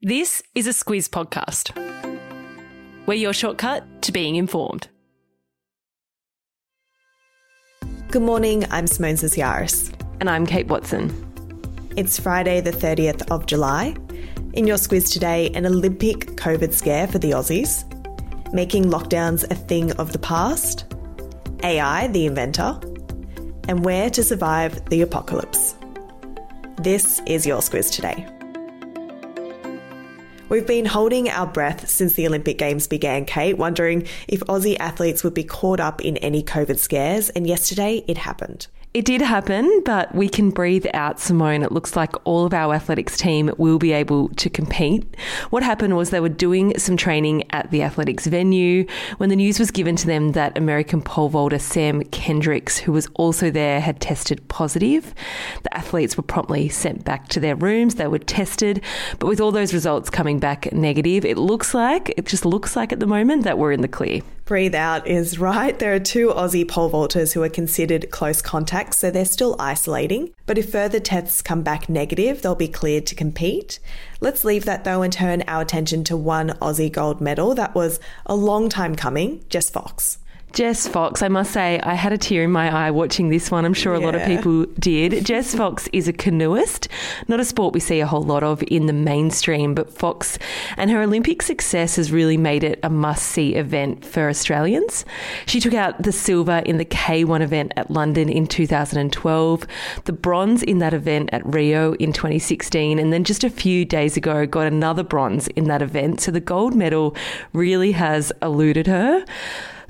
This is a Squiz podcast. We're your shortcut to being informed. Good morning, I'm Simone Sisiaris. And I'm Kate Watson. It's Friday, the 30th of July. In your Squiz today, an Olympic COVID scare for the Aussies, making lockdowns a thing of the past, AI, the inventor, and where to survive the apocalypse. This is your Squiz today. We've been holding our breath since the Olympic Games began, Kate, wondering if Aussie athletes would be caught up in any COVID scares, and yesterday it happened. It did happen, but we can breathe out, Simone. It looks like all of our athletics team will be able to compete. What happened was they were doing some training at the athletics venue when the news was given to them that American pole vaulter Sam Kendricks, who was also there, had tested positive. The athletes were promptly sent back to their rooms. They were tested, but with all those results coming back negative, it looks like, it just looks like at the moment that we're in the clear. Breathe out is right. There are two Aussie pole vaulters who are considered close contacts, so they're still isolating. But if further tests come back negative, they'll be cleared to compete. Let's leave that though and turn our attention to one Aussie gold medal that was a long time coming, Jess Fox. Jess Fox, I must say, I had a tear in my eye watching this one. I'm sure a yeah. lot of people did. Jess Fox is a canoeist, not a sport we see a whole lot of in the mainstream, but Fox and her Olympic success has really made it a must see event for Australians. She took out the silver in the K1 event at London in 2012, the bronze in that event at Rio in 2016, and then just a few days ago got another bronze in that event. So the gold medal really has eluded her.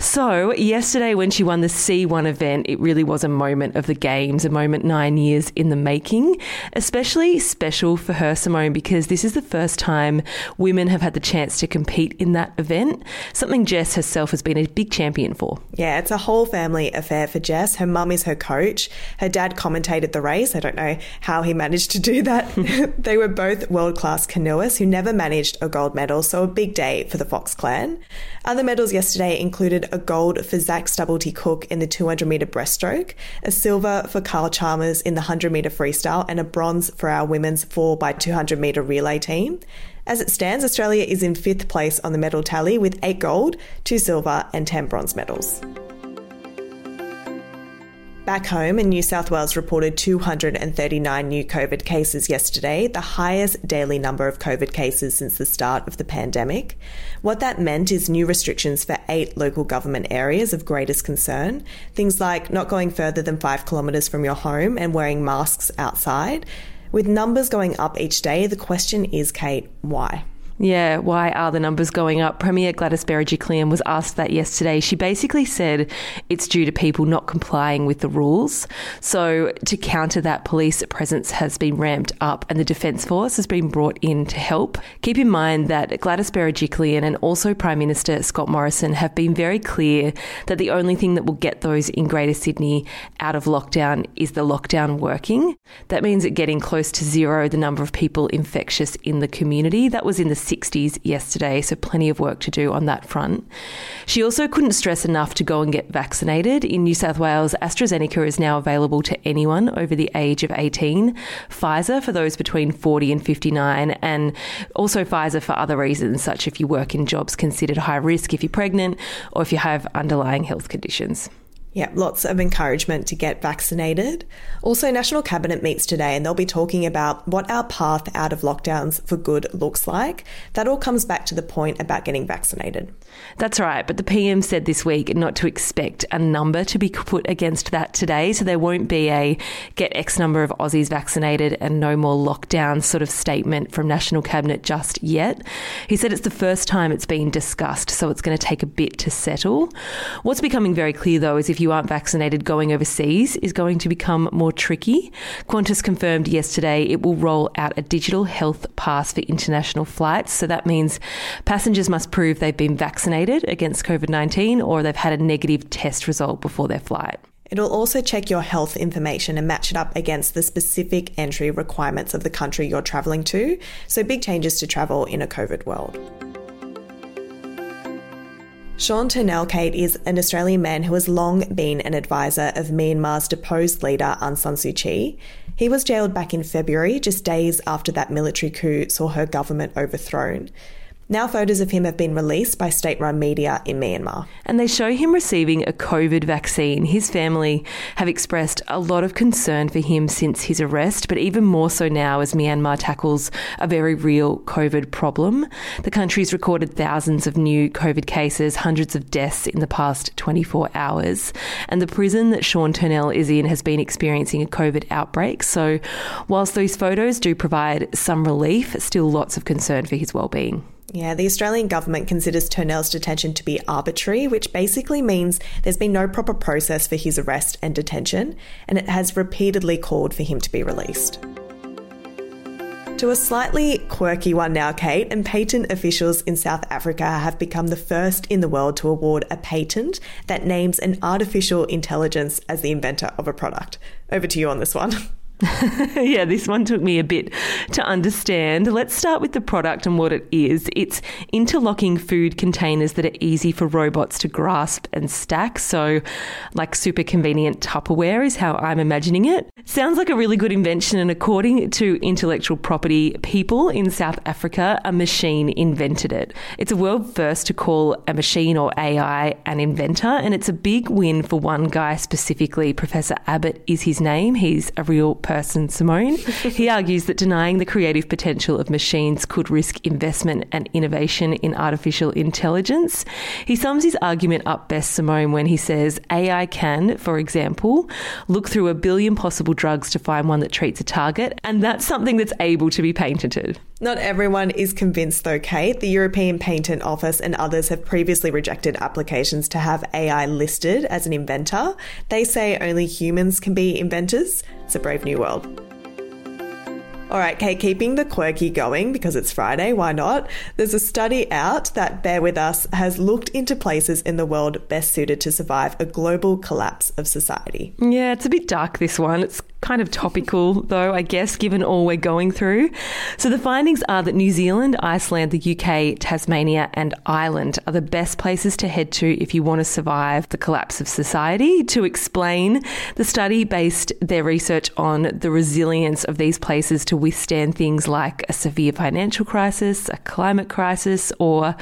So, yesterday when she won the C1 event, it really was a moment of the Games, a moment nine years in the making. Especially special for her, Simone, because this is the first time women have had the chance to compete in that event, something Jess herself has been a big champion for. Yeah, it's a whole family affair for Jess. Her mum is her coach. Her dad commentated the race. I don't know how he managed to do that. they were both world class canoeists who never managed a gold medal, so a big day for the Fox clan. Other medals yesterday included a gold for Zac Stubblety Cook in the 200 metre breaststroke, a silver for Kyle Chalmers in the 100 metre freestyle, and a bronze for our women's 4x200 metre relay team. As it stands, Australia is in fifth place on the medal tally with eight gold, two silver, and 10 bronze medals. Back home in New South Wales reported 239 new COVID cases yesterday, the highest daily number of COVID cases since the start of the pandemic. What that meant is new restrictions for eight local government areas of greatest concern. Things like not going further than five kilometres from your home and wearing masks outside. With numbers going up each day, the question is, Kate, why? Yeah, why are the numbers going up? Premier Gladys Berejiklian was asked that yesterday. She basically said it's due to people not complying with the rules. So, to counter that, police presence has been ramped up and the Defence Force has been brought in to help. Keep in mind that Gladys Berejiklian and also Prime Minister Scott Morrison have been very clear that the only thing that will get those in Greater Sydney out of lockdown is the lockdown working. That means it getting close to zero the number of people infectious in the community. That was in the 60s yesterday, so plenty of work to do on that front. She also couldn't stress enough to go and get vaccinated. In New South Wales, AstraZeneca is now available to anyone over the age of 18, Pfizer for those between 40 and 59, and also Pfizer for other reasons, such if you work in jobs considered high risk if you're pregnant or if you have underlying health conditions. Yeah, lots of encouragement to get vaccinated. Also, National Cabinet meets today and they'll be talking about what our path out of lockdowns for good looks like. That all comes back to the point about getting vaccinated. That's right, but the PM said this week not to expect a number to be put against that today. So there won't be a get X number of Aussies vaccinated and no more lockdown sort of statement from National Cabinet just yet. He said it's the first time it's been discussed, so it's going to take a bit to settle. What's becoming very clear though is if you aren't vaccinated, going overseas is going to become more tricky. Qantas confirmed yesterday it will roll out a digital health pass for international flights. So that means passengers must prove they've been vaccinated against COVID 19 or they've had a negative test result before their flight. It'll also check your health information and match it up against the specific entry requirements of the country you're travelling to. So, big changes to travel in a COVID world. Sean Turnell, Kate, is an Australian man who has long been an advisor of Myanmar's deposed leader Aung San Suu Kyi. He was jailed back in February, just days after that military coup saw her government overthrown. Now, photos of him have been released by state run media in Myanmar. And they show him receiving a COVID vaccine. His family have expressed a lot of concern for him since his arrest, but even more so now as Myanmar tackles a very real COVID problem. The country's recorded thousands of new COVID cases, hundreds of deaths in the past 24 hours. And the prison that Sean Turnell is in has been experiencing a COVID outbreak. So, whilst those photos do provide some relief, still lots of concern for his well-being. Yeah, the Australian government considers Turnell's detention to be arbitrary, which basically means there's been no proper process for his arrest and detention, and it has repeatedly called for him to be released. To a slightly quirky one now, Kate, and patent officials in South Africa have become the first in the world to award a patent that names an artificial intelligence as the inventor of a product. Over to you on this one. yeah, this one took me a bit to understand. Let's start with the product and what it is. It's interlocking food containers that are easy for robots to grasp and stack. So, like super convenient Tupperware is how I'm imagining it. Sounds like a really good invention, and according to intellectual property people in South Africa, a machine invented it. It's a world first to call a machine or AI an inventor, and it's a big win for one guy specifically. Professor Abbott is his name. He's a real person, Simone. he argues that denying the creative potential of machines could risk investment and innovation in artificial intelligence. He sums his argument up best, Simone, when he says AI can, for example, look through a billion possible drugs to find one that treats a target, and that's something that's able to be patented. Not everyone is convinced, though, Kate. The European Patent Office and others have previously rejected applications to have AI listed as an inventor. They say only humans can be inventors. It's a brave new world. All right, Kate, keeping the quirky going because it's Friday, why not? There's a study out that, bear with us, has looked into places in the world best suited to survive a global collapse of society. Yeah, it's a bit dark, this one. It's kind of topical, though, I guess, given all we're going through. So the findings are that New Zealand, Iceland, the UK, Tasmania, and Ireland are the best places to head to if you want to survive the collapse of society. To explain, the study based their research on the resilience of these places to withstand things like a severe financial crisis, a climate crisis, or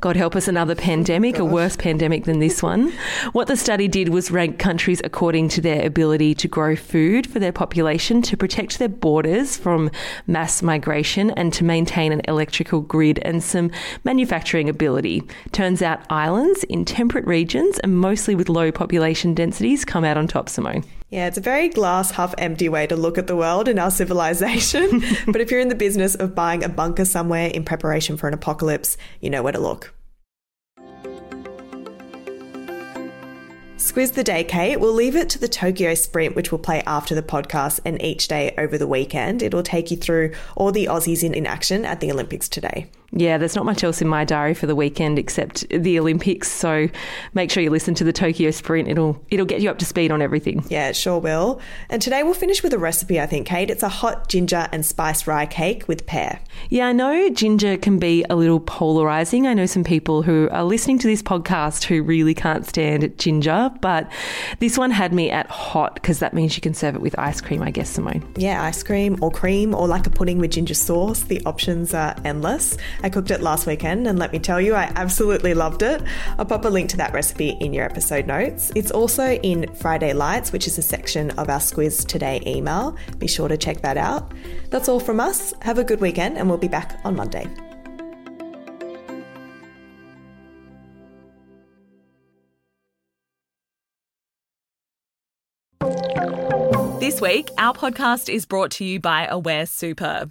God help us, another pandemic, a worse pandemic than this one. What the study did was rank countries according to their ability to grow food for their population, to protect their borders from mass migration, and to maintain an electrical grid and some manufacturing ability. Turns out islands in temperate regions and mostly with low population densities come out on top, Simone. Yeah, it's a very glass half empty way to look at the world in our civilization. but if you're in the business of buying a bunker somewhere in preparation for an apocalypse, you know where to look. Squiz the day, Kate. We'll leave it to the Tokyo Sprint, which will play after the podcast and each day over the weekend. It'll take you through all the Aussies in, in action at the Olympics today. Yeah, there's not much else in my diary for the weekend except the Olympics. So make sure you listen to the Tokyo Sprint. It'll it'll get you up to speed on everything. Yeah, it sure will. And today we'll finish with a recipe, I think, Kate. It's a hot ginger and spiced rye cake with pear. Yeah, I know ginger can be a little polarizing. I know some people who are listening to this podcast who really can't stand ginger, but this one had me at hot because that means you can serve it with ice cream, I guess, Simone. Yeah, ice cream or cream or like a pudding with ginger sauce. The options are endless. I cooked it last weekend, and let me tell you, I absolutely loved it. I'll pop a link to that recipe in your episode notes. It's also in Friday Lights, which is a section of our Squiz Today email. Be sure to check that out. That's all from us. Have a good weekend, and we'll be back on Monday. This week, our podcast is brought to you by Aware Super.